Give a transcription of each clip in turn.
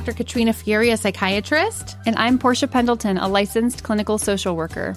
Dr. Katrina Furey, a psychiatrist. And I'm Portia Pendleton, a licensed clinical social worker.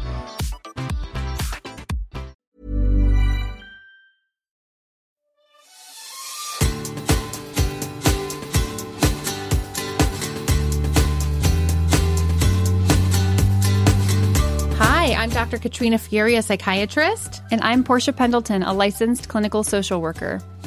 Dr. Katrina Furey, a psychiatrist. And I'm Portia Pendleton, a licensed clinical social worker.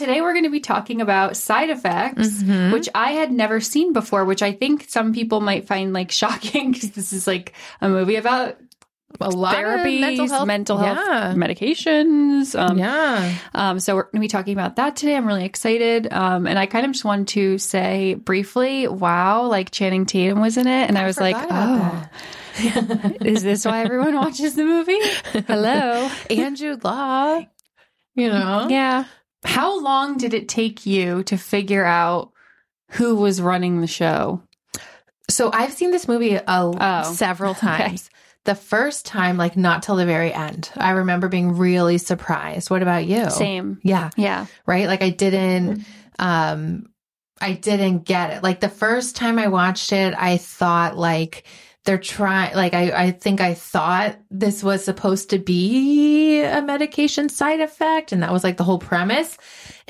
Today we're going to be talking about side effects, which I had never seen before, which I think some people might find like shocking because this is like a movie about A lot therapy, of mental health. mental health Yeah. medications. Um, Yeah. um, so we're going to be talking about that today. I'm really excited. Um, and I kind of just wanted to say briefly, wow, like Channing Tatum was in it. And I, was like, oh, is this why everyone watches the movie? Hello. And Jude Law. You know? Yeah. How long did it take you to figure out who was running the show? So I've seen this movie a, Oh. several Okay. times. The first time, like not till the very end. I remember being really surprised. What about you? Same. Yeah. Yeah. Right? Like I didn't um I didn't get it. Like the first time I watched it, I thought like they're trying like I, I think I thought this was supposed to be a medication side effect and that was like the whole premise.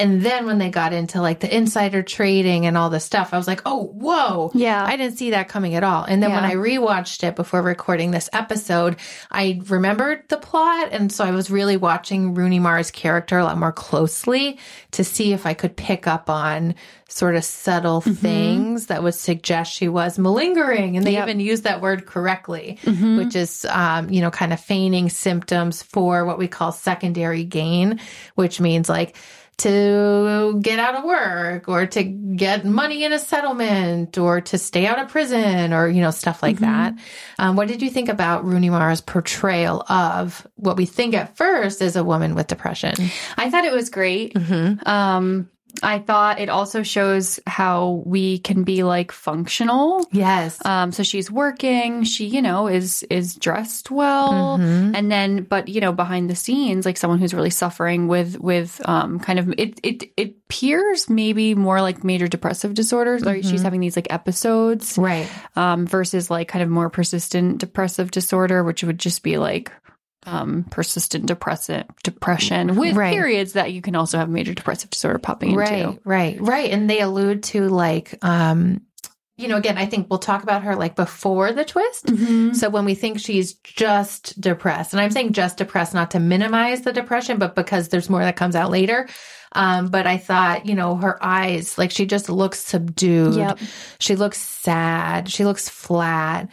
And then when they got into like the insider trading and all this stuff, I was like, oh whoa. Yeah. I didn't see that coming at all. And then when I rewatched it before recording this episode, I remembered the plot. And so I was really watching Rooney Mara's character a lot more closely to see if I could pick up on sort of subtle things that would suggest she was malingering. And they Yep. even used that word correctly, which is, um, you know, kind of feigning symptoms for what we call secondary gain, which means like, to get out of work or to get money in a settlement or to stay out of prison or, you know, stuff like that. Um, what did you think about Rooney Mara's portrayal of what we think at first is a woman with depression? I thought it was great. Um, I thought it also shows how we can be like functional. Yes. Um, so she's working, she, you know, is is dressed well. And then but you know, behind the scenes, like someone who's really suffering with with um kind of it it it appears maybe more like major depressive disorders. Like she's having these like episodes. Right. Um versus like kind of more persistent depressive disorder, which would just be like um persistent depressant depression with Right. periods that you can also have major depressive disorder popping Right, into. Right, right, right. And they allude to like, um, you know, again, I think we'll talk about her like before the twist. Mm-hmm. So when we think she's just depressed, and I'm saying just depressed not to minimize the depression, but because there's more that comes out later. Um, but I thought, you know, her eyes, like she just looks subdued. Yep. She looks sad. She looks flat.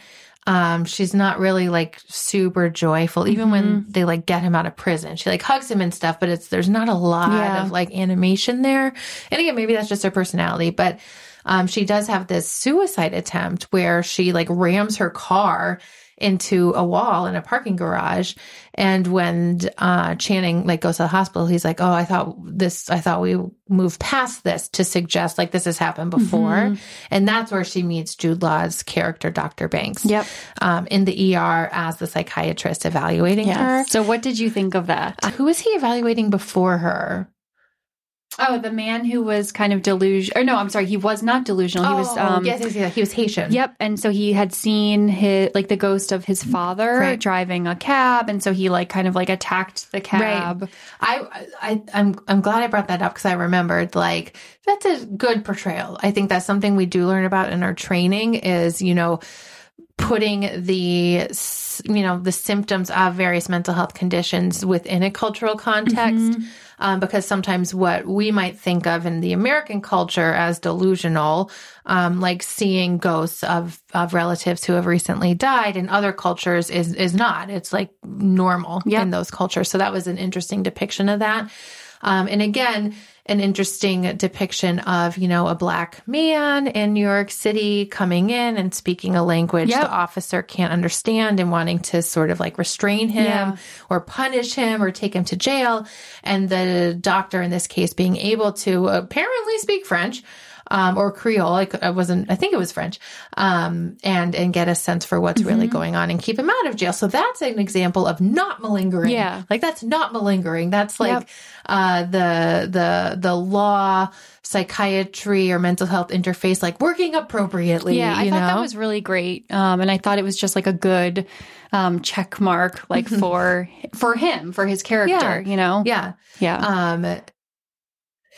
Um, she's not really like super joyful, even when Mm-hmm. they like get him out of prison. She like hugs him and stuff, but it's there's not a lot Yeah. of like animation there. And again, maybe that's just her personality, but um, she does have this suicide attempt where she like rams her car into a wall in a parking garage. And when uh, Channing like goes to the hospital, he's like, "Oh, I thought this. I thought we moved past this to suggest like this has happened before." Mm-hmm. And that's where she meets Jude Law's character, Dr. Banks. Yep. Um, in the ER as the psychiatrist evaluating her. So what did you think of that? Uh, Who was he evaluating before her? Oh, the man who was kind of delusional. Or no, I'm sorry, he was not delusional. He was um Oh, yes, yes, yes. He was Haitian. Yep, and so he had seen his like the ghost of his father Right. driving a cab, and so he like kind of like attacked the cab. I, I, I'm, I'm glad I brought that up because I remembered like that's a good portrayal. I think that's something we do learn about in our training is you know putting the you know the symptoms of various mental health conditions within a cultural context. Um, because sometimes what we might think of in the American culture as delusional, um, like seeing ghosts of of relatives who have recently died, in other cultures is is not. It's like normal Yep. in those cultures. So that was an interesting depiction of that. Um, and again, an interesting depiction of, you know, a black man in New York City coming in and speaking a language Yep. the officer can't understand and wanting to sort of like restrain him Yeah. or punish him or take him to jail. And the doctor in this case being able to apparently speak French. Um, or Creole, I, I wasn't, I think it was French, um, and, and get a sense for what's really Mm-hmm. going on and keep him out of jail. So that's an example of not malingering. Yeah. Like that's not malingering. That's like, Yep. uh, the, the, the law, psychiatry or mental health interface, like working appropriately. Yeah, I thought know? that was really great, um, and I thought it was just like a good um, check mark, like for for him, for his character. Yeah. You know, yeah. yeah, Um,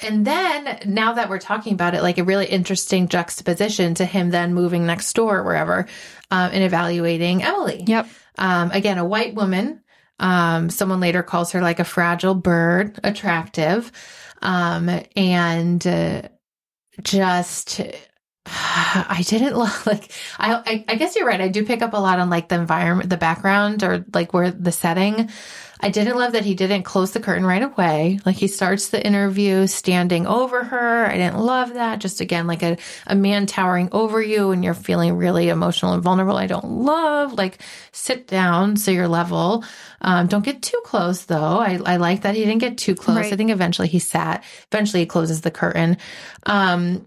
and then now that we're talking about it, like a really interesting juxtaposition to him then moving next door or wherever, um, and evaluating Emily. yep, Um, again, a white woman. Um, someone later calls her like a fragile bird, attractive. Um, and, uh, just, I didn't love, like, I, I, I guess you're right. I do pick up a lot on like the environment, the background or like where the setting. I didn't love that he didn't close the curtain right away. Like he starts the interview standing over her. I didn't love that. Just again, like a, a man towering over you and you're feeling really emotional and vulnerable. I don't love like sit down so you're level. Um, don't get too close though. I, I like that he didn't get too close. Right. I think eventually he sat, eventually he closes the curtain. Um,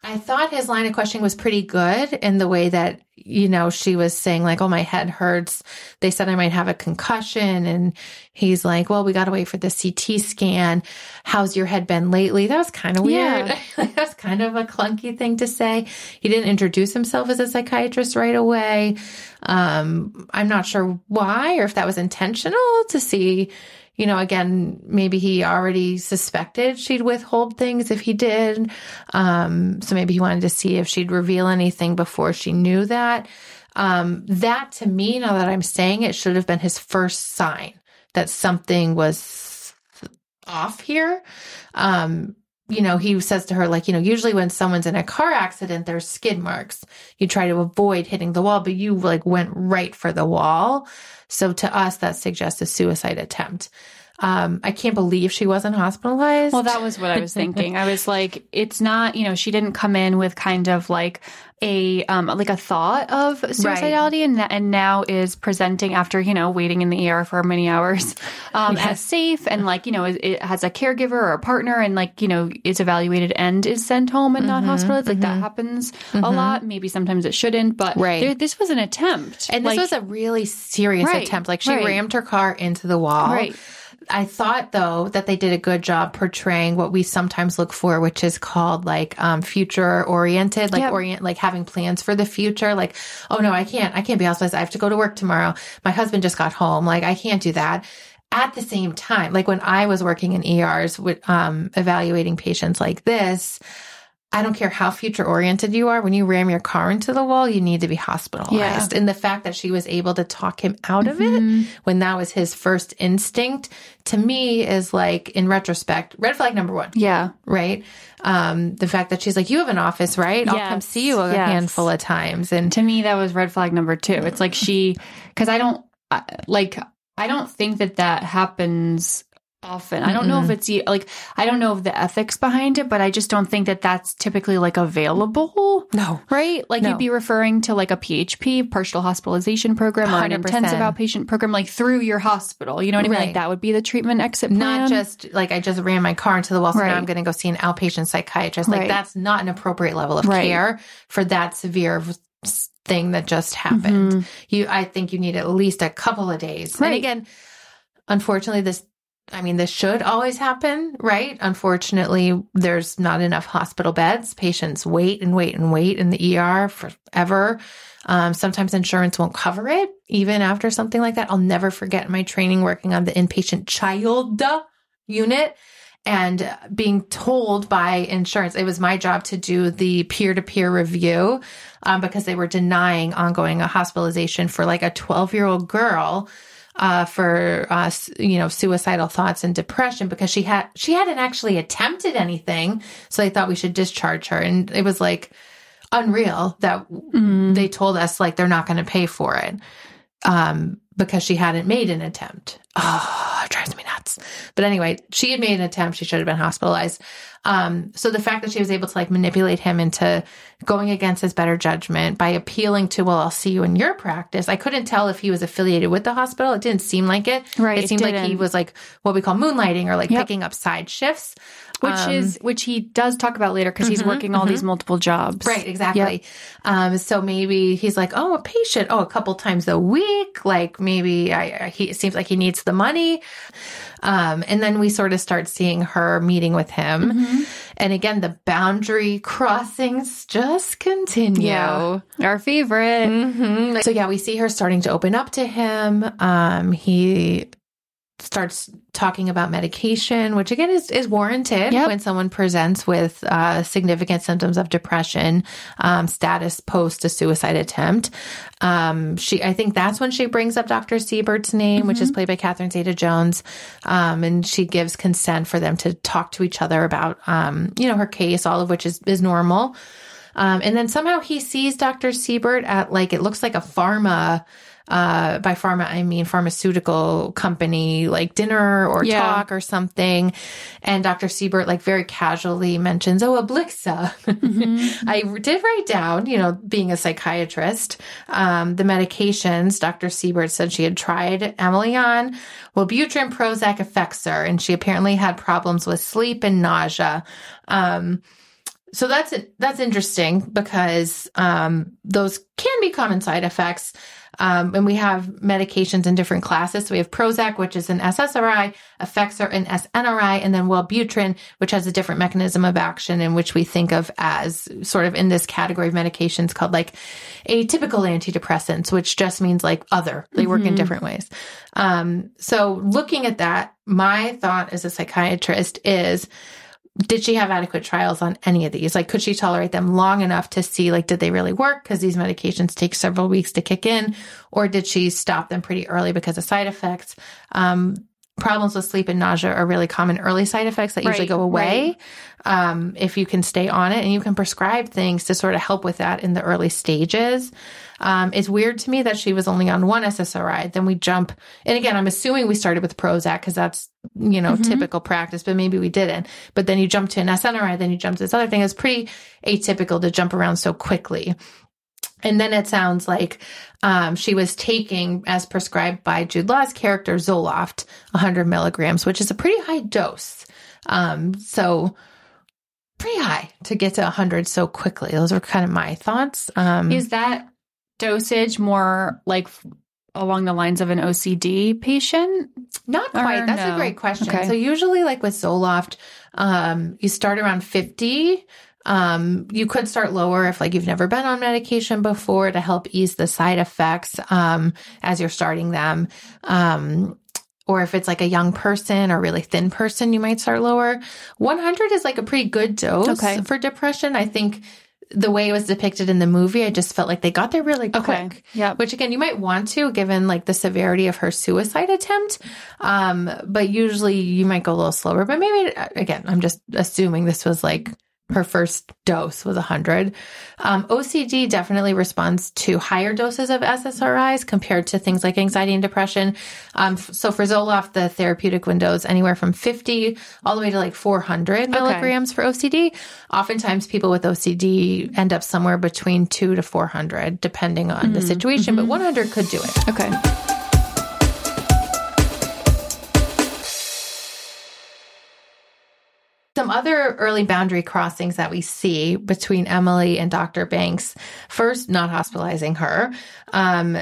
I thought his line of questioning was pretty good in the way that, you know, she was saying, like, oh, my head hurts. They said I might have a concussion. And he's like, well, we got to wait for the CT scan. How's your head been lately? That was kind of weird. Yeah. that was kind of a clunky thing to say. He didn't introduce himself as a psychiatrist right away. Um, I'm not sure why or if that was intentional to see you know, again, maybe he already suspected she'd withhold things if he did. Um, so maybe he wanted to see if she'd reveal anything before she knew that. Um, that to me, now that I'm saying it, should have been his first sign that something was off here. Um, you know, he says to her, like, you know, usually when someone's in a car accident, there's skid marks. You try to avoid hitting the wall, but you like went right for the wall. So to us, that suggests a suicide attempt. Um, I can't believe she wasn't hospitalized. Well, that was what I was thinking. I was like, it's not, you know, she didn't come in with kind of like a um like a thought of suicidality and and now is presenting after, you know, waiting in the ER for many hours um as safe and like, you know, it, it has a caregiver or a partner and like, you know, is evaluated and is sent home and not hospitalized. Like that happens a lot. Maybe sometimes it shouldn't, but Right. there, this was an attempt. and this was a really serious Right, attempt. Like she right. rammed her car into the wall. Right. I thought though that they did a good job portraying what we sometimes look for, which is called like um, future oriented, like Yep. orient, like having plans for the future. Like, oh no, I can't, I can't be hospitalized. I have to go to work tomorrow. My husband just got home. Like, I can't do that. At the same time, like when I was working in ERs with um, evaluating patients like this, I don't care how future oriented you are. When you ram your car into the wall, you need to be hospitalized. And the fact that she was able to talk him out of Mm-hmm. it when that was his first instinct to me is like, in retrospect, red flag number one, yeah. right? Um, the fact that she's like, you have an office, right? I'll come see you a Yes. handful of times. And to me that was red flag number two it's like she because i don't like i don't think that that happens often i don't know if it's e- like i don't know of the ethics behind it but i just don't think that that's typically like available no, right like No. you'd be referring to like a php partial hospitalization program or an 100%. intensive outpatient program like through your hospital you know what i mean Right. like that would be the treatment exit plan not just like I just ran my car into the wall, so Right. now I'm going to go see an outpatient psychiatrist. Like Right. that's not an appropriate level of Right. care for that severe thing that just happened. You, I think you need at least a couple of days. And Mm-hmm. Again, unfortunately, this. I mean, this should always happen, right? Unfortunately, there's not enough hospital beds. Patients wait and wait and wait in the ER forever. Um, sometimes insurance won't cover it, even after something like that. I'll never forget my training working on the inpatient child unit and being told by insurance it was my job to do the peer-to-peer review um, because they were denying ongoing a hospitalization for like a 12-year-old girl uh, for uh, you know suicidal thoughts and depression because she had she hadn't actually attempted anything so they thought we should discharge her and it was like unreal that they told us like they're not going to pay for it um, because she hadn't made an attempt. Oh, it drives me nuts. But anyway, she had made an attempt. She should have been hospitalized. Um, so the fact that she was able to like manipulate him into going against his better judgment by appealing to, well, I'll see you in your practice. I couldn't tell if he was affiliated with the hospital. It didn't seem like it. Right, It it seemed like he was like what we call moonlighting or like Yep. picking up side shifts. which Um, is which he does talk about later because he's working all these multiple jobs Right, exactly. Um, so maybe he's like, oh, a patient, oh, a couple times a week. Like maybe I, I- he it seems like he needs the money. Um, and then we sort of start seeing her meeting with him. And again, the boundary crossings just continue. yeah our favorite Mhm. So yeah, we see her starting to open up to him. Um, he starts talking about medication, which again is, is warranted Yep. when someone presents with uh, significant symptoms of depression, um, status post a suicide attempt. Um, she, I think that's when she brings up Dr. Siebert's name, which is played by Catherine Zeta Jones. Um, and she gives consent for them to talk to each other about, um, you know, her case, all of which is, is normal. Um, and then somehow he sees Dr. Siebert at like, it looks like a pharma, uh, by pharma, I mean pharmaceutical company, like dinner or Yeah. talk or something. And Dr. Siebert, like very casually mentions, oh, Ablixa. I did write down, you know, being a psychiatrist, um, the medications Dr. Siebert said she had tried Emily on. Wellbutrin, Prozac, Effexor, and she apparently had problems with sleep and nausea. Um, so that's that's interesting because um, those can be common side effects. Um, and we have medications in different classes. So we have Prozac, which is an SSRI, Effexor, an SNRI, and then Wellbutrin, which has a different mechanism of action in which we think of as sort of in this category of medications called like atypical antidepressants, which just means like other. They work in different ways. Um, so looking at that, my thought as a psychiatrist is did she have adequate trials on any of these? Like, could she tolerate them long enough to see, like, did they really work? Because these medications take several weeks to kick in, or did she stop them pretty early because of side effects? Um, problems with sleep and nausea are really common early side effects that usually go away um, if you can stay on it and you can prescribe things to sort of help with that in the early stages. Um, it's weird to me that she was only on one SSRI. Then we jump, and again, I'm assuming we started with Prozac because that's you know typical practice, but maybe we didn't. But then you jump to an SNRI, then you jump to this other thing. It's pretty atypical to jump around so quickly. And then it sounds like um, she was taking, as prescribed by Jude Law's character, Zoloft, 100 milligrams, which is a pretty high dose. Um, so pretty high to get to 100 so quickly. Those are kind of my thoughts. Um, Is that dosage more like along the lines of an OCD patient? Not quite. That's a great question. Okay. So usually like with Zoloft, um, you start around 50. Um, you could start lower if like you've never been on medication before to help ease the side effects, um, as you're starting them. Um, or if it's like a young person or really thin person, you might start lower. 100 is like a pretty good dose Okay. for depression. I think the way it was depicted in the movie, I just felt like they got there really Okay. quick Yep. which again you might want to given like the severity of her suicide attempt um but usually you might go a little slower but maybe again i'm just assuming this was like her first dose was 100 um, ocd definitely responds to higher doses of ssris compared to things like anxiety and depression. Um, so for zoloft the therapeutic window is anywhere from 50 all the way to like 400 milligrams for ocd oftentimes people with ocd end up somewhere between 2 to 400 depending on the situation but 100 could do it. Okay. Some other early boundary crossings that we see between Emily and Dr. Banks. First, not hospitalizing her. Um,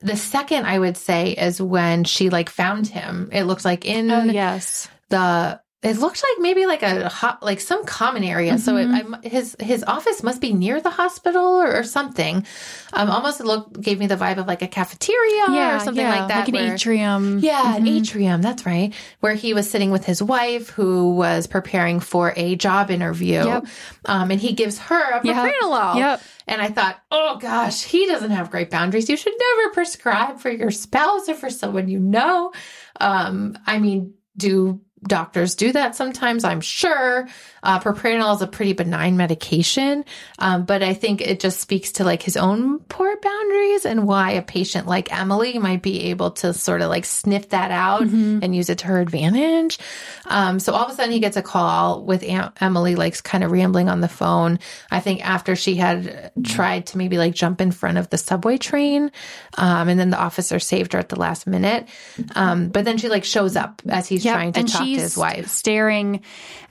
the second I would say is when she like found him. It looks like in Oh, yes. the it looked like maybe like a hot like some common area so it, Mm-hmm. I, his his office must be near the hospital or, or something um almost looked gave me the vibe of like a cafeteria or something like that Like an where- atrium. yeah, an atrium. That's right. Where he was sitting with his wife, who was preparing for a job interview, Yep. um, and he gives her a Yep. propranolol. Yep. And I thought, oh gosh, he doesn't have great boundaries. You should never prescribe for your spouse or for someone you know. Um, I mean, do doctors do that sometimes? I'm sure. Uh, propranolol is a pretty benign medication, um, but I think it just speaks to like his own poor boundaries and why a patient like Emily might be able to sort of like sniff that out and use it to her advantage. Um, so all of a sudden he gets a call with Aunt Emily like kind of rambling on the phone. I think after she had tried to maybe like jump in front of the subway train, um, and then the officer saved her at the last minute. Um, but then she like shows up as he's Yep. trying to and talk his wife. staring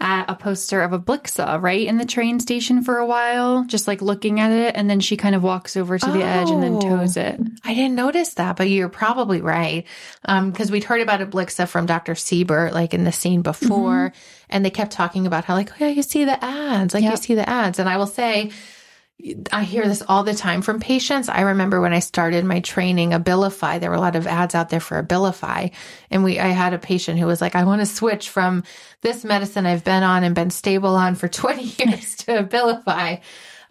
at a poster of Ablixa, right, in the train station for a while, just like looking at it, and then she kind of walks over to the edge and then Oh. toes it. I didn't notice that, but you're probably right. Um, cause we'd heard about Ablixa from Dr. Siebert, like in the scene before, and they kept talking about how like, oh yeah, you see the ads, like you see the ads. And I will say, I hear this all the time from patients. I remember when I started my training, Abilify, there were a lot of ads out there for Abilify. And we, I had a patient who was like, I want to switch from this medicine I've been on and been stable on for 20 years to Abilify.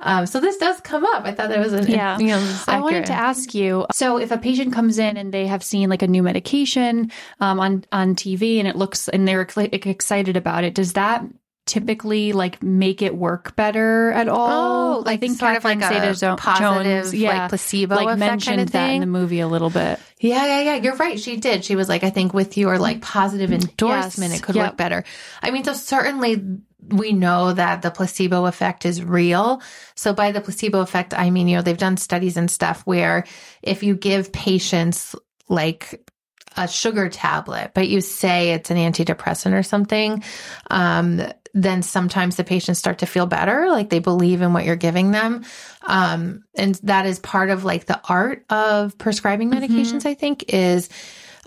Um, so this does come up. I thought that was an, Yeah. you know, I wanted to ask you. So, if a patient comes in and they have seen like a new medication um, on on TV and it looks and they're excited about it, does that typically like make it work better at all? Oh, like I think sort of Catherine like a Zeta-Jo- positive, Jones, like, yeah, placebo like effect kind mentioned of that in the movie a little bit. Yeah, yeah, yeah. You're right. She did. She was like, I think with your like positive endorsement, Yes. it could Yep. work better. I mean, so certainly we know that the placebo effect is real. So by the placebo effect, I mean, you know, they've done studies and stuff where if you give patients like a sugar tablet, but you say it's an antidepressant or something, um, then sometimes the patients start to feel better, like they believe in what you're giving them. Um, and that is part of like the art of prescribing medications, I think, is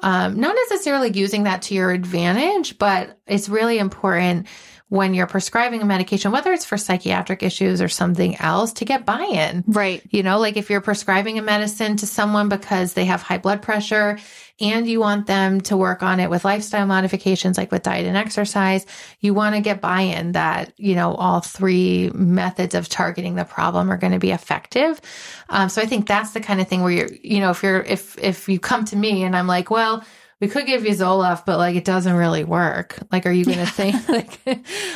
um, not necessarily using that to your advantage, but it's really important when you're prescribing a medication, whether it's for psychiatric issues or something else, to get buy in. Right. You know, like if you're prescribing a medicine to someone because they have high blood pressure and you want them to work on it with lifestyle modifications, like with diet and exercise, you want to get buy in that, you know, all three methods of targeting the problem are going to be effective. Um, so I think that's the kind of thing where you're, you know, if you're, if, if you come to me and I'm like, well, we could give you Zoloft, but like it doesn't really work. Like, are you going to think like,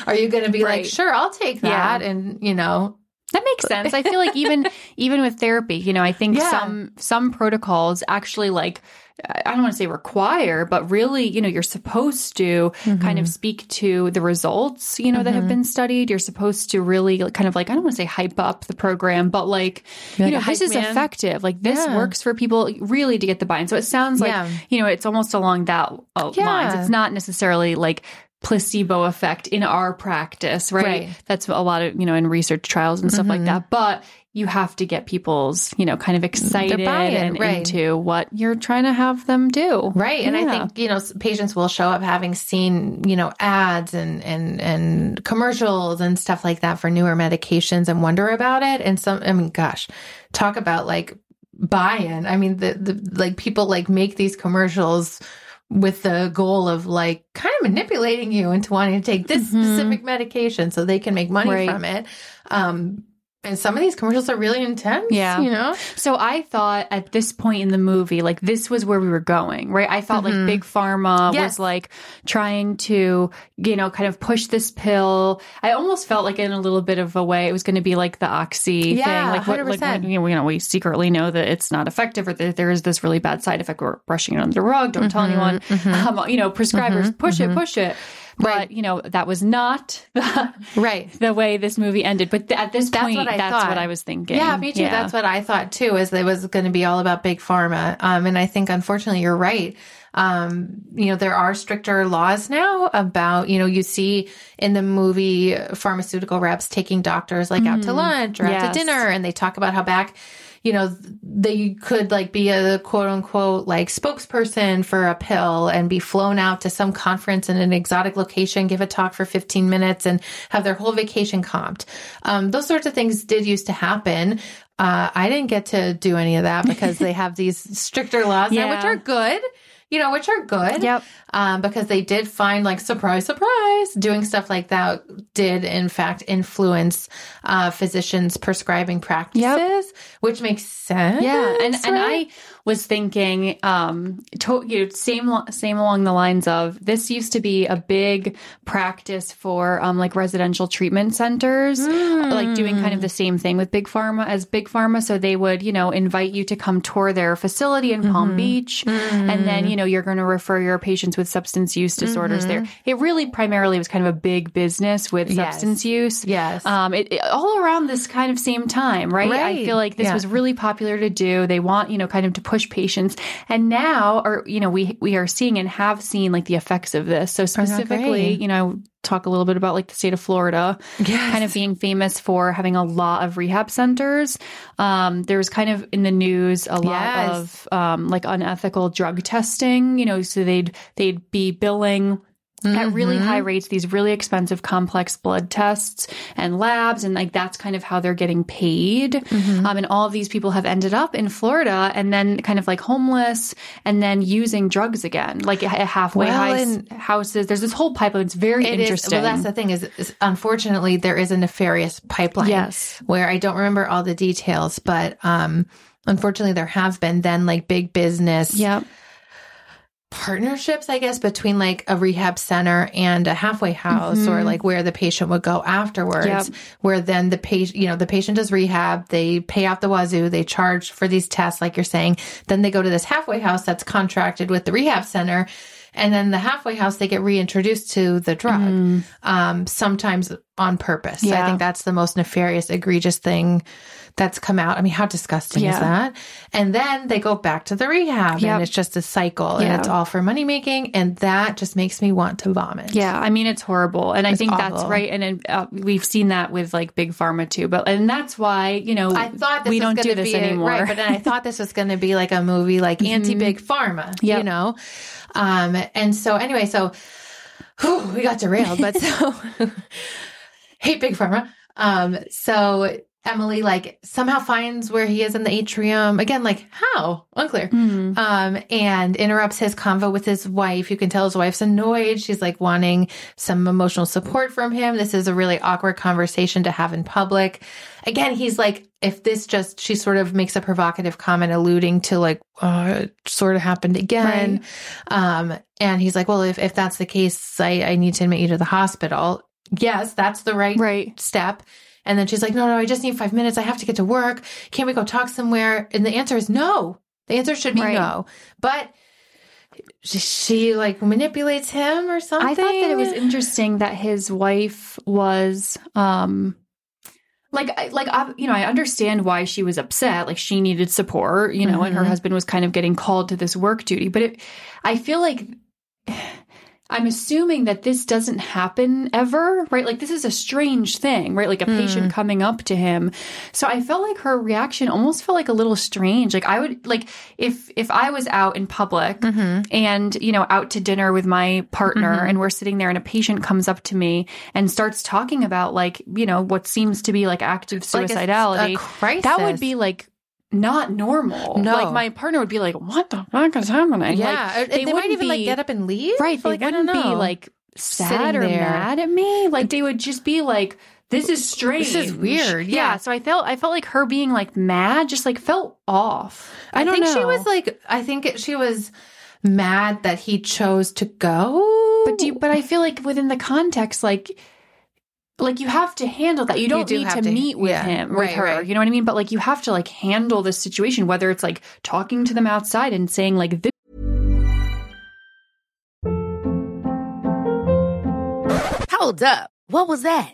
are you going to be Right. like, sure, I'll take Yeah. that, and you know, That makes sense. I feel like even even with therapy, you know, I think Yeah. some some protocols actually like I don't want to say require, but really, you know, you're supposed to kind Mm-hmm. of speak to the results, you know, that have been studied. You're supposed to really kind of like I don't want to say hype up the program, but like, You're you like know, this hype is man. effective. Like this Yeah. works for people really to get the buy-in. So it sounds like, Yeah. you know, it's almost along that uh, Yeah. lines. It's not necessarily like placebo effect in our practice, right? Right. That's a lot of, you know, in research trials and stuff like mm-hmm. that. But you have to get people's, you know, kind of excited and right. into what you're trying to have them do. Right. And I think, you know, patients will show up having seen, you know, ads and, and, and commercials and stuff like that for newer medications and wonder about it. And some, I mean, gosh, talk about like buy-in. I mean, the, the, like people like make these commercials with the goal of like kind of manipulating you into wanting to take this Mhm. specific medication so they can make money Right. from it. Um, and some of these commercials are really intense. Yeah. You know? So I thought at this point in the movie, like this was where we were going, right? I felt like Big Pharma Mm-hmm. Yes. was like trying to, you know, kind of push this pill. I almost felt like in a little bit of a way it was going to be like the oxy Yeah, thing. Like what, like 100%. when, you know, we know, we secretly know that it's not effective or that there is this really bad side effect. We're brushing it under the rug. Don't tell anyone. Um, you know, prescribers push it, push it. But, Right. you know, that was not the, Right. the way this movie ended. But th- at this That's point, what I that's thought. what I was thinking. Yeah, me too. That's what I thought too, is it was going to be all about big pharma. Um, and I think unfortunately you're right. Um, you know, there are stricter laws now about, you know, you see in the movie pharmaceutical reps taking doctors like out to lunch or out to dinner and they talk about how back, you know, they could like be a quote unquote like spokesperson for a pill and be flown out to some conference in an exotic location, give a talk for 15 minutes and have their whole vacation comped. Um, those sorts of things did used to happen. Uh, I didn't get to do any of that because they have these stricter laws now, which are good. You know, which are good. Yep. Um, because they did find like surprise, surprise, doing stuff like that did in fact influence uh, physicians' prescribing practices, which makes sense. Yeah, and and? I was thinking, um, to, you know, same same along the lines of this used to be a big practice for um like residential treatment centers, like doing kind of the same thing with big pharma as big pharma. So they would you know invite you to come tour their facility in Palm Beach, and then you know you're going to refer your patients with substance use disorders there. It really primarily was kind of a big business with Yes. substance use. Yes. Um, it, it- all around this kind of same time, right? I feel like this Yeah. was really popular to do. They want, you know, kind of to push patients. And now, or, you know, we, we are seeing and have seen like the effects of this. So specifically, you know, talk a little bit about like the state of Florida, Yes. kind of being famous for having a lot of rehab centers. Um, there's kind of in the news a lot Yes. of um, like unethical drug testing, you know, so they'd, they'd be billing at really Mm-hmm. high rates these really expensive complex blood tests and labs and like that's kind of how they're getting paid Mm-hmm. um, and all of these people have ended up in florida and then kind of like homeless and then using drugs again like at halfway Well, houses there's this whole pipeline it's very It is- interesting well, that's the thing is, is, unfortunately, there is a nefarious pipeline. Yes. Where I don't remember all the details, but um, unfortunately, there have been then like big business yep partnerships, I guess, between like a rehab center and a halfway house or like where the patient would go afterwards, Mm-hmm. Yep. where then the patient, you know, the patient does rehab, they pay out the wazoo, they charge for these tests, like you're saying. Then they go to this halfway house that's contracted with the rehab center. And then the halfway house, they get reintroduced to the drug, um, sometimes on purpose. I Mm. Think that's the most nefarious, egregious thing that's come out. I mean, how disgusting is that? And then they go back to the rehab Yep. and it's just a cycle and it's all for money making. And that just makes me want to vomit. Yeah, I mean it's horrible, and I think that's right. And it, uh, we've seen that with like big pharma too. But and that's why you know I thought this we was don't do to this be a- anymore. right? But then I thought this was going to be like a movie, like anti big pharma, you know. Um, and so anyway, so whew, we got derailed, but so hate big pharma. Um, so Emily like somehow finds where he is in the atrium again. Like how unclear. Mhm. um, and interrupts his convo with his wife. You can tell his wife's annoyed. She's like wanting some emotional support from him. This is a really awkward conversation to have in public. Again, he's like if this just she sort of makes a provocative comment alluding to like it sort of happened again. Um and he's like well if, if that's the case I, I need to admit you to the hospital. Yes that's the right Right. step. And then she's like no no i just need five minutes. I have to get to work. Can't we go talk somewhere? And the answer is no. The answer should be Right. no. But she, she like manipulates him or something I thought that it was interesting that his wife was um like I- like I, you know I understand why she was upset like she needed support you know and her Mhm. husband was kind of getting called to this work duty but it I feel like I'm assuming that this doesn't happen ever, right? Like this is a strange thing, right? Like a patient coming up to him. So I felt like her reaction almost felt like a little strange. Like I would like if if I was out in public Mm-hmm. and you know out to dinner with my partner and we're sitting there and a patient comes up to me and starts talking about like, you know, what seems to be like active Like a- suicidality. a crisis. That would be like not normal. No. Like my partner would be like, "What the fuck is happening?" yeah Like, they, might wouldn't even like get up and leave Right. They like, I don't wouldn't be like sad or there. mad at me. Like they would just be like, "This is strange. This is weird." Yeah. So I felt I felt like her being like mad just like felt off. I, I, think know. she was like, I think it, she was mad that he chose to go. But do you, but I feel like within the context, like. Like you have to handle that. You don't do need to, to- meet with yeah. him, with Right, her. right. You know what I mean? But like you have to like handle this situation, whether it's like talking to them outside and saying like this Hold up. What was that?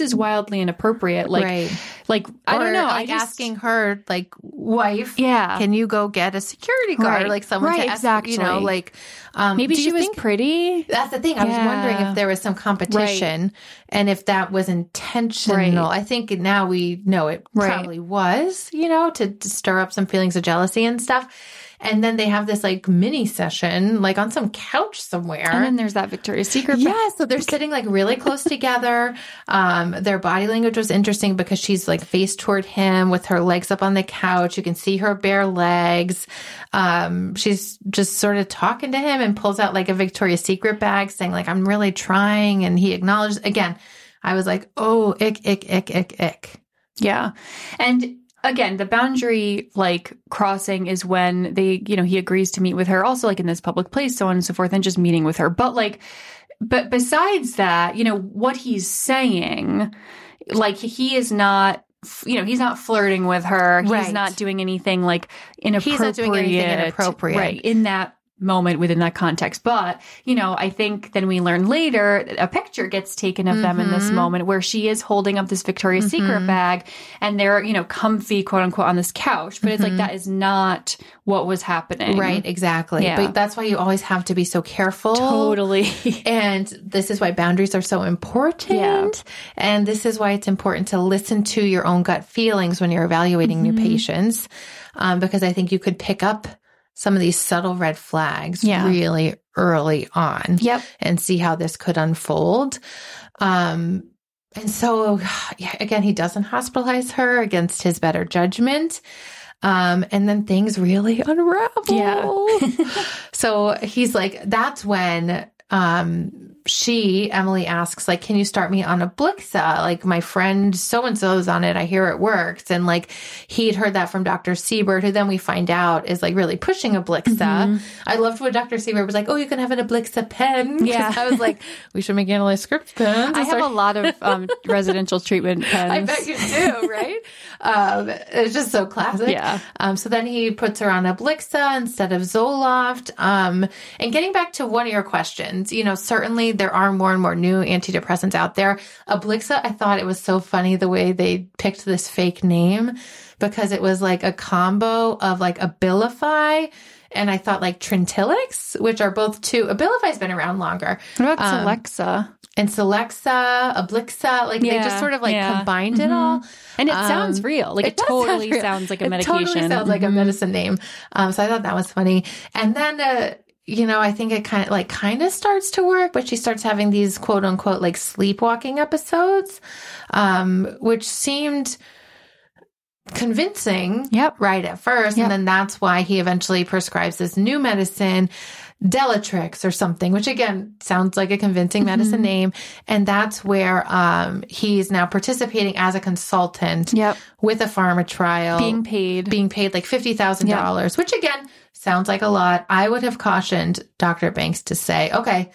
Is wildly inappropriate. Like, Right. like I don't know. I Like just- asking her, like, wife, Yeah. can you go get a security guard? Right. Like someone Right, to ask, you know, like, um, maybe she was think- pretty. That's the thing. I was wondering if there was some competition and if that was intentional. I think now we know it probably was, you know, to, to stir up some feelings of jealousy and stuff. And then they have this like mini session, like on some couch somewhere. And then there's that Victoria's Secret. Yeah, so they're sitting like really close together. Um, their body language was interesting because she's like face toward him with her legs up on the couch. You can see her bare legs. Um, she's just sort of talking to him and pulls out like a Victoria's Secret bag, saying like, "I'm really trying," and he acknowledges again. I was like, "Oh, ick, ick, ick, ick, ick." Yeah. And again, the boundary like crossing is when they, you know, he agrees to meet with her also like in this public place, so on and so forth, and just meeting with her. But like, but besides that, you know, what he's saying, like he is not you know, he's not flirting with her. He's Right. not doing anything like inappropriate. He's not doing anything inappropriate. Right. In that moment within that context. But, you know, I think then we learn later a picture gets taken of them in this Mm-hmm. moment where she is holding up this Victoria's Secret bag and they're, you know, comfy, quote unquote, on this couch. But it's like that is not what was happening. Mm-hmm. Right, exactly. Yeah. But that's why you always have to be so careful. Totally. And this is why boundaries are so important. Yeah. And this is why it's important to listen to your own gut feelings when you're evaluating Mm-hmm. new patients. Um, because I think you could pick up some of these subtle red flags Yeah. really early on Yep. and see how this could unfold. Um, and so, again, he doesn't hospitalize her against his better judgment. Um, and then things really unravel. Yeah. so he's like, that's when, um, she, Emily asks, like, can you start me on Ablixa? Like, my friend so and so's on it. I hear it works. And like, he'd heard that from Dr. Siebert, who then we find out is like really pushing Ablixa. Mm-hmm. I loved what Dr. Siebert was like, oh, you can have an Ablixa pen. Yeah. I was like, we should make analyze script pens. I have a lot of um, residential treatment pens. I bet you do, right? um, it's just so classic. Yeah. Um, so then he puts her on Ablixa instead of Zoloft. Um, and getting back to one of your questions, you know, certainly there are more and more new antidepressants out there. Ablixa, I thought it was so funny the way they picked this fake name because it was like a combo of like Abilify and I thought like Trintellix, which are both two. Abilify's been around longer. What about Um, and Celexa, Ablixa, like they just sort of like yeah. combined it all. And it Um, sounds real. Like it, sound totally real. sounds like a It medication. totally sounds like a medicine name. Um, so I thought that was funny. And then, uh, you know, I think it kind of like kind of starts to work, but she starts having these quote unquote like sleepwalking episodes, um, which seemed convincing Yep. right at first. Yep. And then that's why he eventually prescribes this new medicine, Delatrix or something, which again sounds like a convincing medicine Mm-hmm. name. And that's where um, he's now participating as a consultant Yep. with a pharma trial Being paid. being paid like $50,000, which again sounds like a lot. I would have cautioned Dr. Banks to say, okay,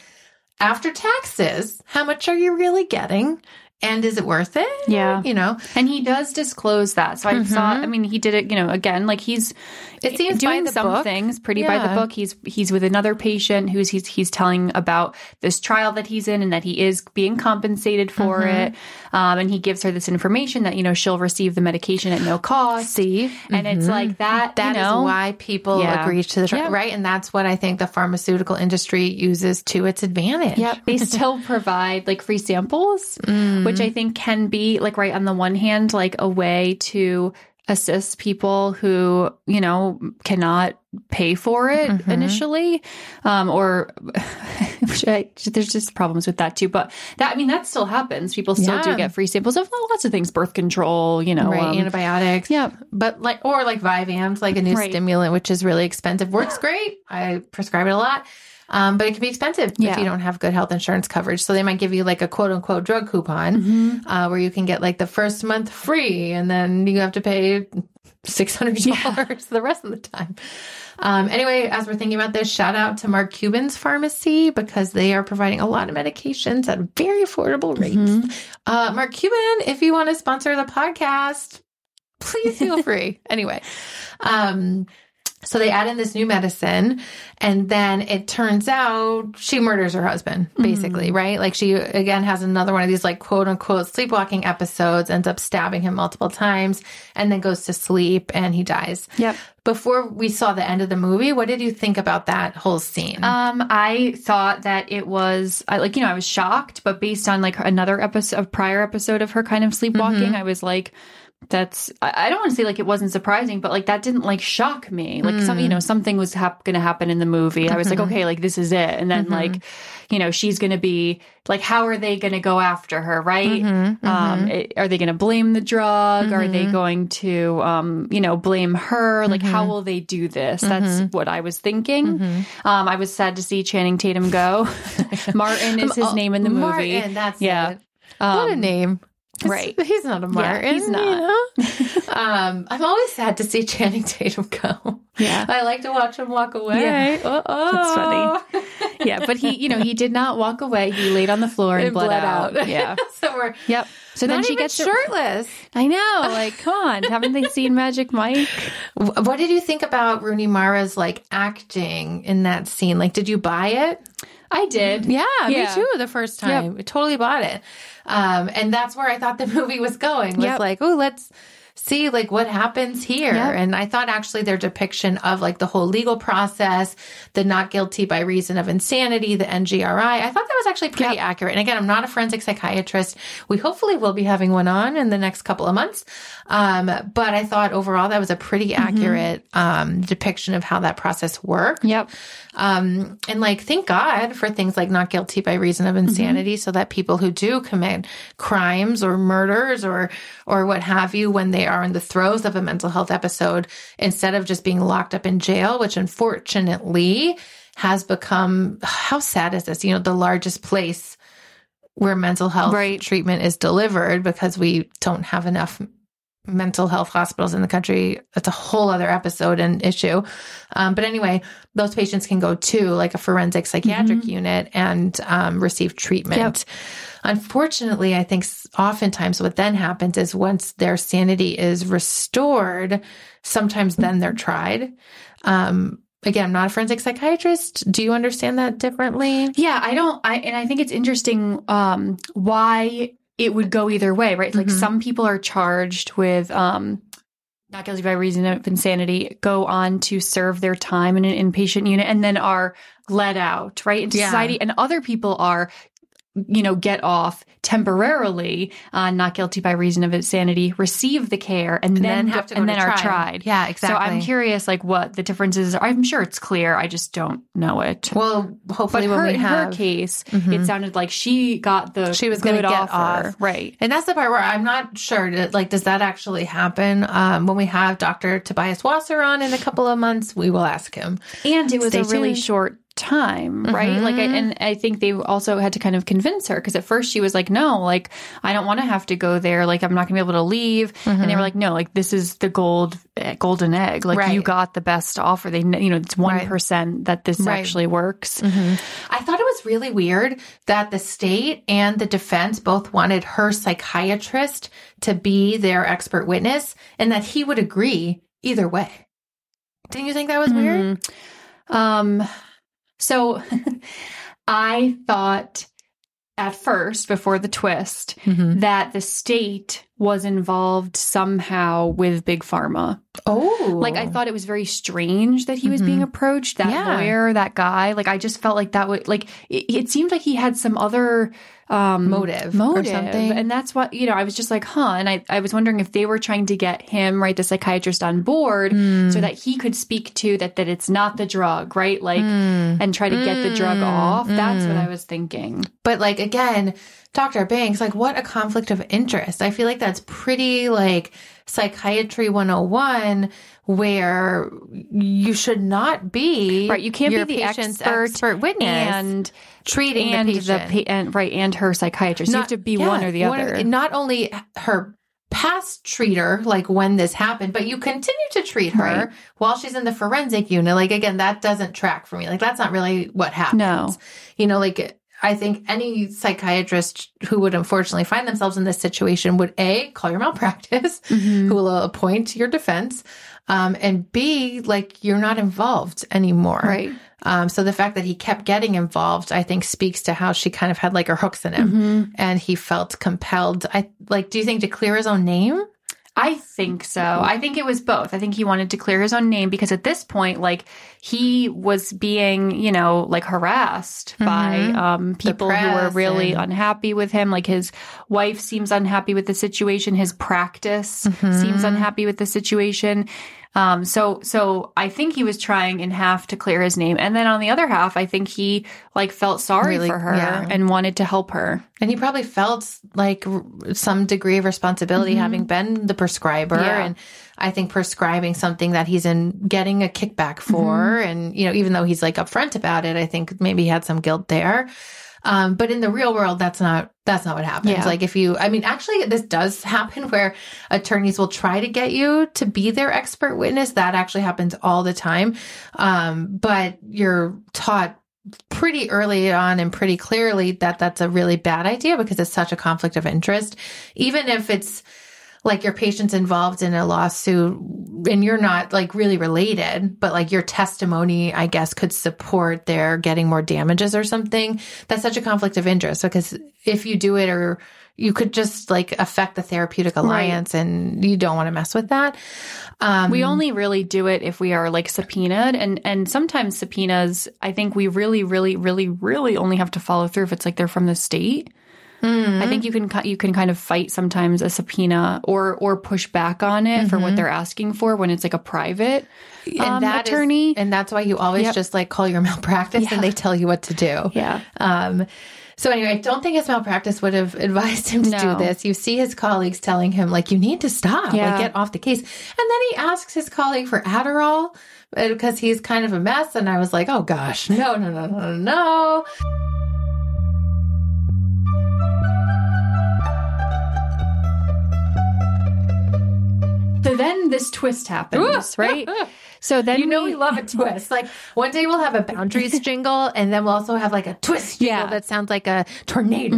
after taxes, how much are you really getting? And is it worth it? Yeah. You know, And he does disclose that. So I thought, I mean, he did it, you know, again, like he's It seems doing some book. things pretty by the book. He's he's with another patient who's he's he's telling about this trial that he's in and that he is being compensated for Mm-hmm. it. Um, and he gives her this information that you know she'll receive the medication at no cost. See, and it's like that. That you is why people Yeah. agree to the Yeah. right? And that's what I think the pharmaceutical industry uses to its advantage. Yep. They still provide like free samples, which I think can be like right on the one hand, like a way to assist people who, you know, cannot pay for it initially. Um, or I, there's just problems with that too. But that, I mean, that still happens. People still do get free samples of lots of things, birth control, you know. Right, um, antibiotics. yeah. But like, or like Vyvanse, like a new Right. stimulant, which is really expensive. Works great. I prescribe it a lot. Um, but it can be expensive if you don't have good health insurance coverage. So they might give you like a quote unquote drug coupon, Mm-hmm. uh, where you can get like the first month free and then you have to pay $600 the rest of the time. Um, anyway, as we're thinking about this, shout out to Mark Cuban's pharmacy because they are providing a lot of medications at very affordable rates. Mm-hmm. Uh, Mark Cuban, if you want to sponsor the podcast, please feel free. anyway, um, so they add in this new medicine, and then it turns out she murders her husband, basically, right? Like she again has another one of these like quote unquote sleepwalking episodes, ends up stabbing him multiple times, and then goes to sleep and he dies. Yep. Before we saw the end of the movie, what did you think about that whole scene? Um, I thought that it was I, like you know I was shocked, but based on like another episode, a prior episode of her kind of sleepwalking, I was like, that's I, don't want to say like it wasn't surprising, but like that didn't like shock me. Like some you know mm. something was hap- going to happen in the movie. I was like, mm-hmm. okay, like this is it, and then mm-hmm. like you know she's going to be like, how are they going to go after her, right? Mm-hmm. Um, it- are they going to blame the drug? Are they going to um, you know blame her? Like how will they do this? That's what I was thinking. Um, I was sad to see Channing Tatum go. Martin is oh, his name in the movie. Martin, that's yeah. it. what a Um, name. Right. He's not a Martin. he's you not. know? um, I'm always sad to see Channing Tatum go. Yeah. I like to watch him walk away. Yeah. Uh-oh. That's funny. yeah, but he, you know, he did not walk away. He laid on the floor and, It bled, out. Yeah. so we're Yep. So then she gets shirtless. I know. Like, come on. Haven't they seen Magic Mike? What did you think about Rooney Mara's like acting in that scene? Like, did you buy it? I did. Yeah, Yeah. me too. The first time, I totally bought it, um, and that's where I thought the movie was going. Was Yep. like, oh, let's see like what happens here. Yep. And I thought actually their depiction of like the whole legal process, the not guilty by reason of insanity, the NGRI, I thought that was actually pretty accurate. And again, I'm not a forensic psychiatrist. We hopefully will be having one on in the next couple of months. Um, but I thought overall that was a pretty accurate um, depiction of how that process worked. Yep. Um, and like, thank God for things like not guilty by reason of insanity, so that people who do commit crimes or murders or or what have you, when they are in the throes of a mental health episode, instead of just being locked up in jail, which unfortunately has become how sad is this? You know, the largest place where mental health Right. treatment is delivered because we don't have enough mental health hospitals in the country. That's a whole other episode and issue. Um, but anyway, those patients can go to like a forensic psychiatric unit and um, receive treatment. Unfortunately, I think oftentimes what then happens is once their sanity is restored, sometimes then they're tried. Um, again, I'm not a forensic psychiatrist. Do you understand that differently? Yeah, I don't I and I think it's interesting um why it would go either way, right? Like Mhm. some people are charged with um not guilty by reason of insanity, go on to serve their time in an inpatient unit and then are let out, right, into Yeah. society. And other people are, you know, get off temporarily, uh, not guilty by reason of insanity, receive the care, and, And then, then have to and to then are trial. tried. Yeah, exactly. So I'm curious, like, what the differences are. I'm sure it's clear. I just don't know it. Well, But hopefully when her, we in her have case, Mhm. it sounded like she got the She was gonna get offer. off. right? And that's the part where I'm not sure. Like, does that actually happen? Um, when we have Dr. Tobias Wasser on in a couple of months, we will ask him. And it was Stay a really tuned. short time, right? Like, I, Mhm. and I think they also had to kind of convince her because at first she was like, "No, like I don't want to have to go there. Like I'm not going to be able to leave." And they were like, "No, like this is the gold eh, golden egg. Like Right. you got the best offer. They, you know, it's one that this Right. actually works." I thought it was really weird that the state and the defense both wanted her psychiatrist to be their expert witness and that he would agree either way. Didn't you think that was weird? Mhm. Um, so I thought at first, before the twist, Mm-hmm. that the state was involved somehow with Big Pharma. Oh, Like, I thought it was very strange that he was being approached, that Yeah. lawyer, that guy. Like, I just felt like that would, like, it, it seemed like he had some other um Motive or motive something. and that's what you know i was just like huh and i, I was wondering if they were trying to get him right the psychiatrist on board Hmm. so that he could speak to that that it's not the drug right like Hmm. and try to get the drug off that's what i was thinking But like again, Dr. Banks, like what a conflict of interest. I feel like that's pretty like psychiatry 101 where you should not be right you can't be the patient's expert, expert witness and treating and the the, patient. pa- and right and her psychiatrist you have to be yeah, one or the other not only her past treater, like when this happened, but you continue to treat her Right. while she's in the forensic unit. Like again, that doesn't track for me. Like that's not really what happens. No. You know, like I think any psychiatrist who would unfortunately find themselves in this situation would A, call your malpractice, Mm-hmm. who will appoint your defense. Um, and B, like you're not involved anymore. Right. Um, so the fact that he kept getting involved, I think speaks to how she kind of had like her hooks in him Mm-hmm. and he felt compelled. I like, do you think to clear his own name? I think so. I think it was both. I think he wanted to clear his own name because at this point, like he was being, you know, like harassed by um, people who were Mm-hmm. really and- unhappy with him. Like his wife seems unhappy with the situation. His practice Mm-hmm. seems unhappy with the situation. Um, so, so I think he was trying in half to clear his name, and then on the other half, I think he like felt sorry Really- for her yeah. and wanted to help her. And he probably felt like r- some degree of responsibility having been the prescriber. Mm-hmm. Yeah. And I think prescribing something that he's in getting a kickback for. Mm-hmm. And, you know, even though he's like upfront about it, I think maybe he had some guilt there. Um, but in the real world, that's not, that's not what happens. Yeah. Like if you, I mean, actually this does happen where attorneys will try to get you to be their expert witness. That actually happens all the time. Um, but you're taught pretty early on and pretty clearly that that's a really bad idea because it's such a conflict of interest. Even if it's like your patient's involved in a lawsuit and you're not like really related, but like your testimony, I guess, could support their getting more damages or something. That's such a conflict of interest because if you do it or you could just like affect the therapeutic alliance and you don't want to mess with that. Um, We only really do it if we are like subpoenaed, and and sometimes subpoenas. I think we really, really, really, really only have to follow through if it's like they're from the state. Mm-hmm. I think you can you can kind of fight sometimes a subpoena or or push back on it for what they're asking for when it's like a private um, that is- attorney. and that's why you always Yep. just like call your malpractice and they tell you what to do. yeah, Um, So anyway, I don't think his malpractice would have advised him to No. do this. You see his colleagues telling him like, you need to stop, Yeah. like get off the case. And then he asks his colleague for Adderall uh, because he's kind of a mess. And I was like, oh gosh, no, no, no, no, no, then this twist happens, right? So then You know we, we love a twist. Like one day we'll have a boundaries jingle, and then we'll also have like a twist jingle Yeah. that sounds like a tornado.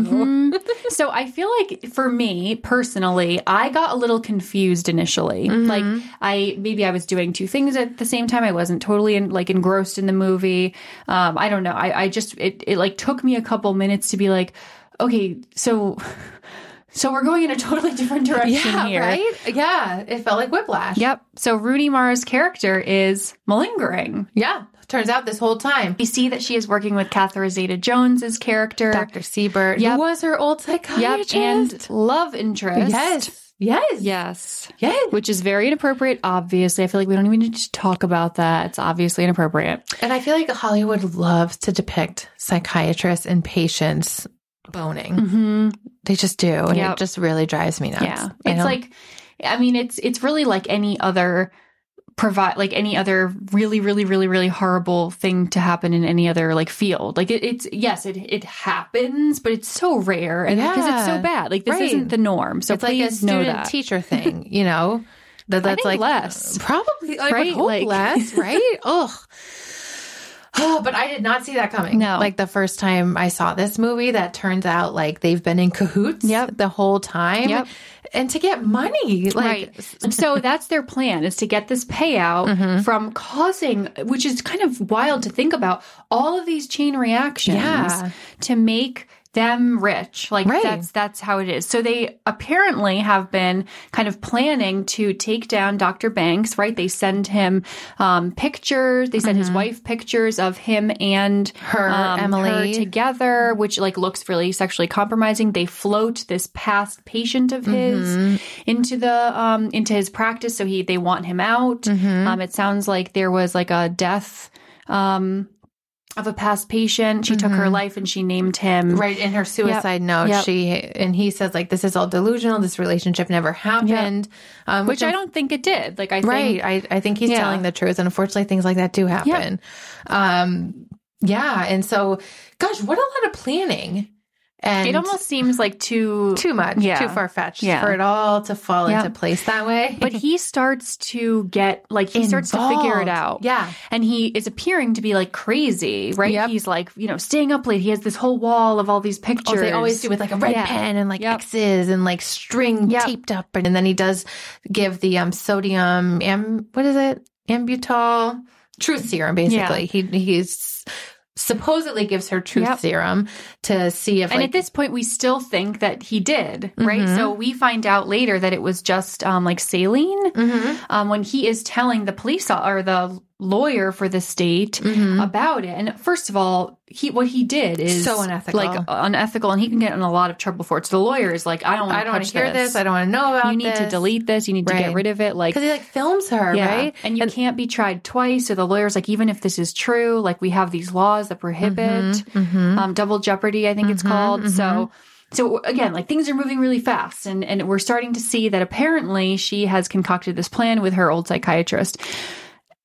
So I feel like for me personally, I got a little confused initially. Like I maybe I was doing two things at the same time. I wasn't totally in, like engrossed in the movie. Um, I don't know. I, I just it it like took me a couple minutes to be like, okay, so so we're going in a totally different direction Yeah, here. right? Yeah, it felt like whiplash. Yep. So Rooney Mara's character is malingering. Yeah. Turns out this whole time, We see that she is working with Catherine Zeta Jones's character. Dr. Siebert, Yep. who was her old Yep. psychiatrist. And love interest. yes, yes, Yes. yes. Which is very inappropriate, obviously. I feel like we don't even need to talk about that. It's obviously inappropriate. And I feel like Hollywood loves to depict psychiatrists and patients boning. Mm-hmm. They just do, and Yep. it just really drives me nuts. Yeah. It's like, I mean, it's it's really like any other provide like any other really really really really horrible thing to happen in any other like field like it, it's yes it it happens but it's so rare and because it's so bad like this Right. isn't the norm so it's like a please know student that teacher thing, you know. That that's like less. probably I Right? would hope Like- less, right? Ugh. Oh, but I did not see that coming. No. Like the first time I saw this movie, that turns out like they've been in cahoots Yep. the whole time. Yep. And to get money. Like right. And so that's their plan is to get this payout Mm-hmm. from causing, which is kind of wild to think about, all of these chain reactions Yeah. to make them rich. Like Right. that's that's how it is. So they apparently have been kind of planning to take down Dr. Banks, right? They send him um, pictures. They send his wife pictures of him and Mm-hmm. Her, um, Emily. her together, which like looks really sexually compromising. They float this past patient of his Mm-hmm. into the um into his practice, so he they want him out. Mm-hmm. Um, it sounds like there was like a death um of a past patient. She took her life and she named him. Right in her suicide note, Yep. she and he says like this is all delusional. This relationship never happened, um, Which I don't think it did. Like I Right, think I I think he's Yeah. telling the truth, and unfortunately, things like that do happen. Um, yeah, and so, gosh, what a lot of planning, and it almost seems like too too much, Yeah. too far fetched Yeah. for it all to fall Yeah. into place that way. but he starts to get like he starts to figure it out. Yeah. And he is appearing to be like crazy, right? Yep. He's like, you know, staying up late. He has this whole wall of all these pictures. Oh, they always do with like a red pen and like Yep. X's and like string Yep. taped up, and, then he does give the um sodium am what is it ambutal truth serum basically. He he's supposedly gives her truth Yep. serum to see if And like at this point, we still think that he did, right? Mm-hmm. So we find out later that it was just um, like saline Mm-hmm. um, when he is telling the police or the lawyer for the state Mm-hmm. about it. And first of all, he what he did is So unethical. like unethical, and he can get in a lot of trouble for it. So the lawyer is like, I don't, I don't want to hear this. I don't want to know about You need to delete this. You need to get rid of it. Like because he like films her, Yeah. right? And you can't be tried twice. So the lawyer's like, even if this is true, like we have these laws that prohibit Mm-hmm. um, double jeopardy, I think it's called. So, so again, like things are moving really fast, and and we're starting to see that apparently she has concocted this plan with her old psychiatrist,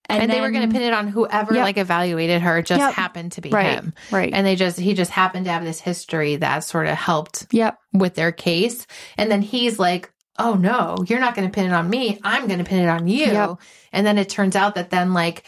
And, they were going to pin it on whoever Yep. like evaluated her. Just Yep. happened to be Right. him, Right. And they just he just happened to have this history that sort of helped Yep. with their case. And then he's like, "Oh no, you're not going to pin it on me. I'm going to pin it on you." Yep. And then it turns out that then like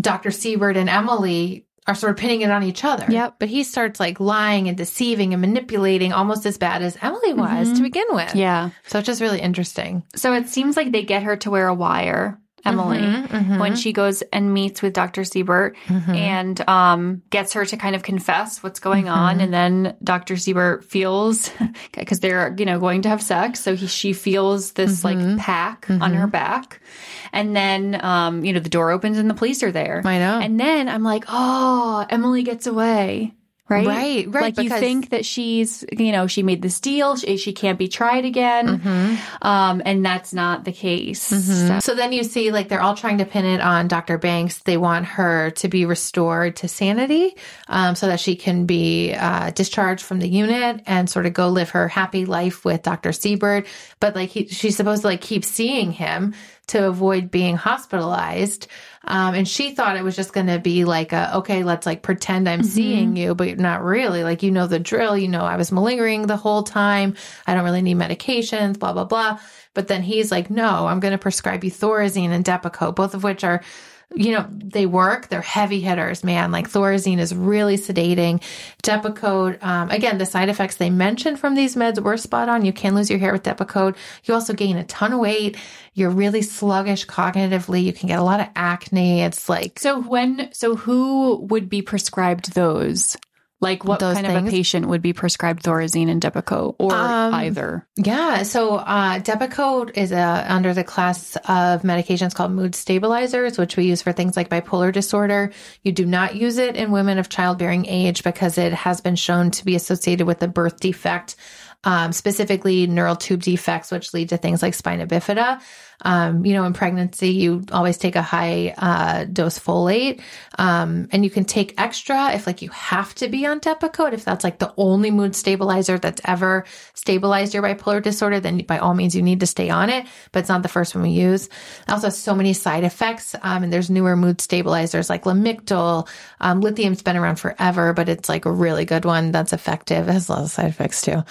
Dr. Siebert and Emily are sort of pinning it on each other. Yep. But he starts like lying and deceiving and manipulating almost as bad as Emily was to begin with. Mm-hmm. Yeah. So it's just really interesting. So it seems like they get her to wear a wire, Emily, Mm-hmm, when she goes and meets with Dr. Siebert and um, gets her to kind of confess what's going Mm-hmm. on. And then Dr. Siebert feels, because they're, you know, going to have sex. So he, she feels this Mm-hmm. like pack on her back. And then, um, you know, the door opens and the police are there. I know. And then I'm like, oh, Emily gets away. Right? Right, right, Like you think that she's, you know, she made this deal, she, she can't be tried again, Mm-hmm. um, and that's not the case. So- So then you see, like, they're all trying to pin it on Dr. Banks. They want her to be restored to sanity um, so that she can be uh, discharged from the unit and sort of go live her happy life with Dr. Siebert. But, like, he, she's supposed to, like, keep seeing him to avoid being hospitalized. Um, and she thought it was just going to be like, a, okay, let's like pretend I'm seeing you, but not really. Like, you know the drill. You know, I was malingering the whole time. I don't really need medications, blah, blah, blah. But then he's like, no, I'm going to prescribe you Thorazine and Depakote, both of which are, you know, they work. They're heavy hitters, man. Like Thorazine is really sedating. Depakote, um, again, the side effects they mentioned from these meds were spot on. You can lose your hair with Depakote. You also gain a ton of weight. You're really sluggish cognitively. You can get a lot of acne. It's like, So when, so who would be prescribed those? Like what Those kind of a patient would be prescribed Thorazine and Depakote or Um, either? Yeah, so uh, Depakote is uh, under the class of medications called mood stabilizers, which we use for things like bipolar disorder. You do not use it in women of childbearing age because it has been shown to be associated with a birth defect, um, specifically neural tube defects, which lead to things like spina bifida. Um, you know, in pregnancy, you always take a high uh, dose folate, um, and you can take extra if like you have to be on Depakote. If that's like the only mood stabilizer that's ever stabilized your bipolar disorder, then by all means you need to stay on it. But it's not the first one we use. Also has so many side effects, um, and there's newer mood stabilizers like Lamictal. Um, lithium's been around forever, but it's like a really good one that's effective. It has a lot of side effects too.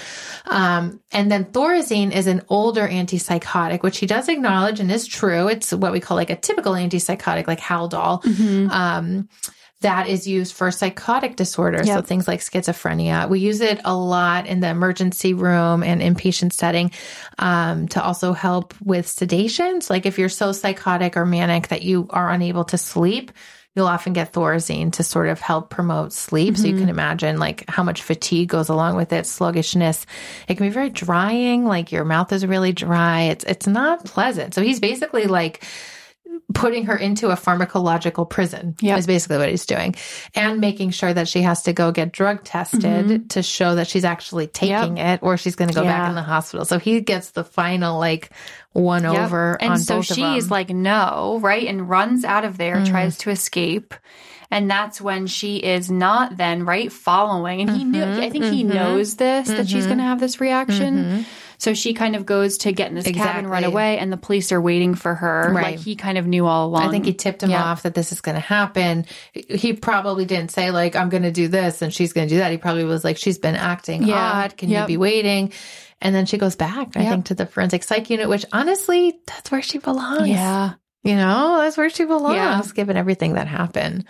Um, and then Thorazine is an older antipsychotic, which he does acknowledge and is true. It's what we call like a typical antipsychotic, like Haldol. Um, that is used for psychotic disorders. So things like schizophrenia. We use it a lot in the emergency room and inpatient setting um, to also help with sedations. Like if you're so psychotic or manic that you are unable to sleep, you'll often get Thorazine to sort of help promote sleep. So you can imagine like how much fatigue goes along with it, sluggishness. It can be very drying. Like your mouth is really dry. It's it's not pleasant. So he's basically like putting her into a pharmacological prison Yep. is basically what he's doing and making sure that she has to go get drug tested to show that she's actually taking it or she's going to go back in the hospital so he gets the final like one Yep. over and on so she's. Mm-hmm. like no right and runs out of there tries to escape and that's when she is not then right following and he knew Mm-hmm. i think he knows this that she's going to have this reaction so she kind of goes to get in this cabin run away and the police are waiting for her Right. like he kind of knew all along I think he tipped him Yeah. off that this is going to happen. He probably didn't say like I'm going to do this and she's going to do that. He probably was like she's been acting Yeah. odd. Can Yep. you be waiting? And then she goes back, I Yep. think, to the forensic psych unit, which honestly, that's where she belongs. yeah You know, that's where she belongs, Yeah. given everything that happened.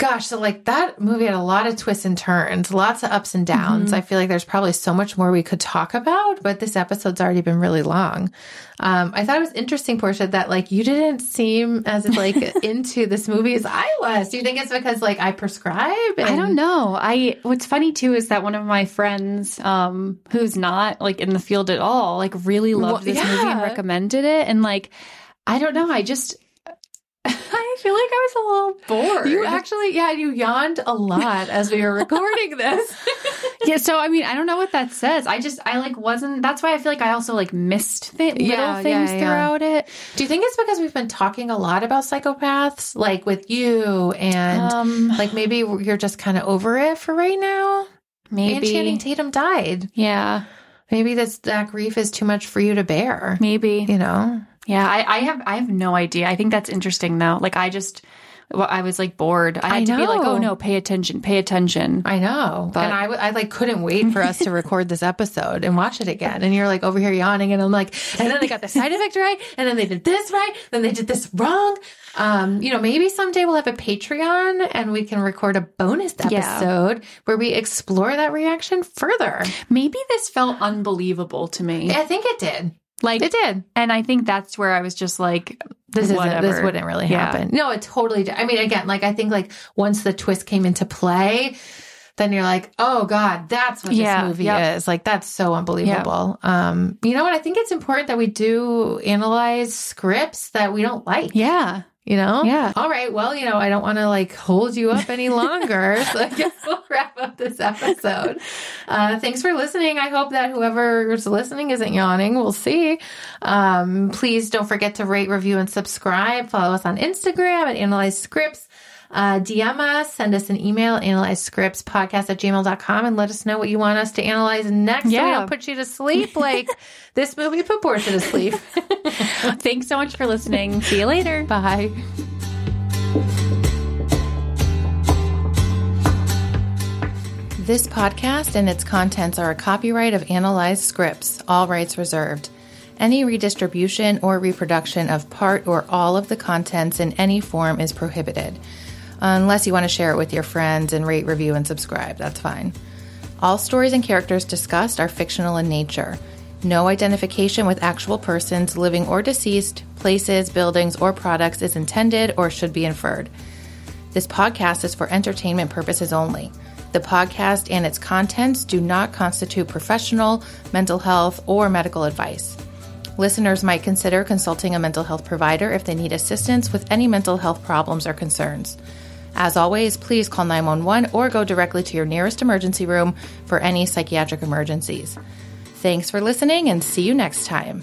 Gosh, so like that movie had a lot of twists and turns, lots of ups and downs. Mm-hmm. I feel like there's probably so much more we could talk about, but this episode's already been really long. Um, I thought it was interesting, Portia, that like you didn't seem as like into this movie as I was. Do you think it's because like I prescribe? I don't know. I what's funny too is that one of my friends, um, who's not like in the field at all, like really loved Well, this movie and recommended it. And like, I don't know. I just, feel like I was a little bored. You actually, yeah, you yawned a lot as we were recording this. yeah. So I mean, I don't know what that says. I just, I like wasn't. That's why I feel like I also like missed th- little Yeah, things yeah, yeah. throughout it. Do you think it's because we've been talking a lot about psychopaths, like with you, and Um, like maybe you're just kind of over it for right now? Maybe And maybe. Channing Tatum died. yeah. Maybe this that grief is too much for you to bear. Maybe. You know, Yeah, I, I have I have no idea. I think that's interesting though. Like I just well, I was like bored. I had I to be like, oh no, pay attention, pay attention. I know, But- and I, w- I like couldn't wait for us to record this episode and watch it again. And you're like over here yawning, and I'm like, and then they got the side effect right, and then they did this right, then they did this wrong. Um, you know, maybe someday we'll have a Patreon and we can record a bonus Yeah. episode where we explore that reaction further. Maybe this felt unbelievable to me. I think it did. Like It did. and I think that's where I was just like, This isn't, this wouldn't really Yeah. happen. No, it totally did. I mean, again, like I think like once the twist came into play, then you're like, oh God, that's what Yeah, this movie yep. is. Like that's so unbelievable. Um, you know what? I think it's important that we do analyze scripts that we don't like. Yeah. You know? Yeah. All right. Well, you know, I don't want to like hold you up any longer. so I guess we'll wrap up this episode. Uh, thanks for listening. I hope that whoever's listening isn't yawning. We'll see. Um, please don't forget to rate, review, and subscribe. Follow us on Instagram at Analyze Scripts. Uh, DM us, send us an email, analyze scripts podcast at gmail.com and let us know what you want us to analyze next. So we Yeah. don't put you to sleep like this movie put Portia to sleep. Thanks so much for listening. See you later. Bye. This podcast and its contents are a copyright of Analyzed Scripts, all rights reserved. Any redistribution or reproduction of part or all of the contents in any form is prohibited. Unless you want to share it with your friends and rate, review, and subscribe, that's fine. All stories and characters discussed are fictional in nature. No identification with actual persons, living or deceased, places, buildings, or products is intended or should be inferred. This podcast is for entertainment purposes only. The podcast and its contents do not constitute professional, mental health, or medical advice. Listeners might consider consulting a mental health provider if they need assistance with any mental health problems or concerns. As always, please call 911 or go directly to your nearest emergency room for any psychiatric emergencies. Thanks for listening and see you next time.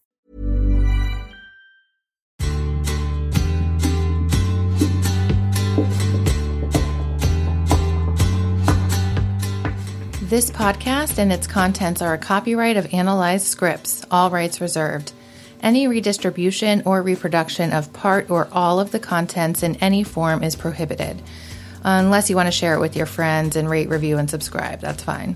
This podcast and its contents are a copyright of Analyzed Scripts, all rights reserved. Any redistribution or reproduction of part or all of the contents in any form is prohibited. Unless you want to share it with your friends and rate, review, and subscribe, that's fine.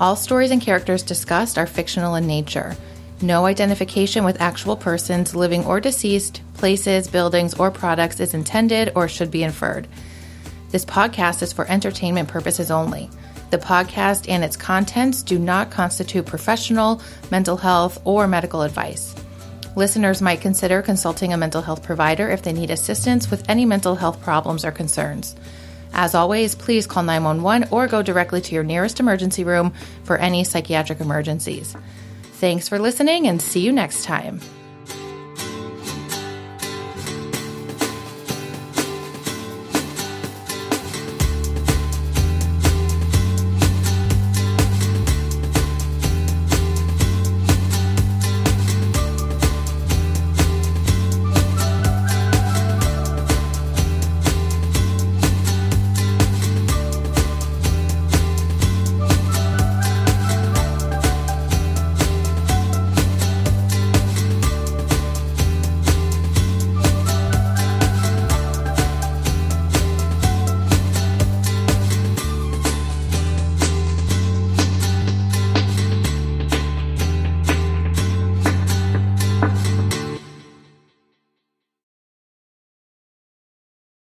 All stories and characters discussed are fictional in nature. No identification with actual persons, living or deceased, places, buildings, or products is intended or should be inferred. This podcast is for entertainment purposes only. The podcast and its contents do not constitute professional, mental health, or medical advice. Listeners might consider consulting a mental health provider if they need assistance with any mental health problems or concerns. As always, please call 911 or go directly to your nearest emergency room for any psychiatric emergencies. Thanks for listening and see you next time.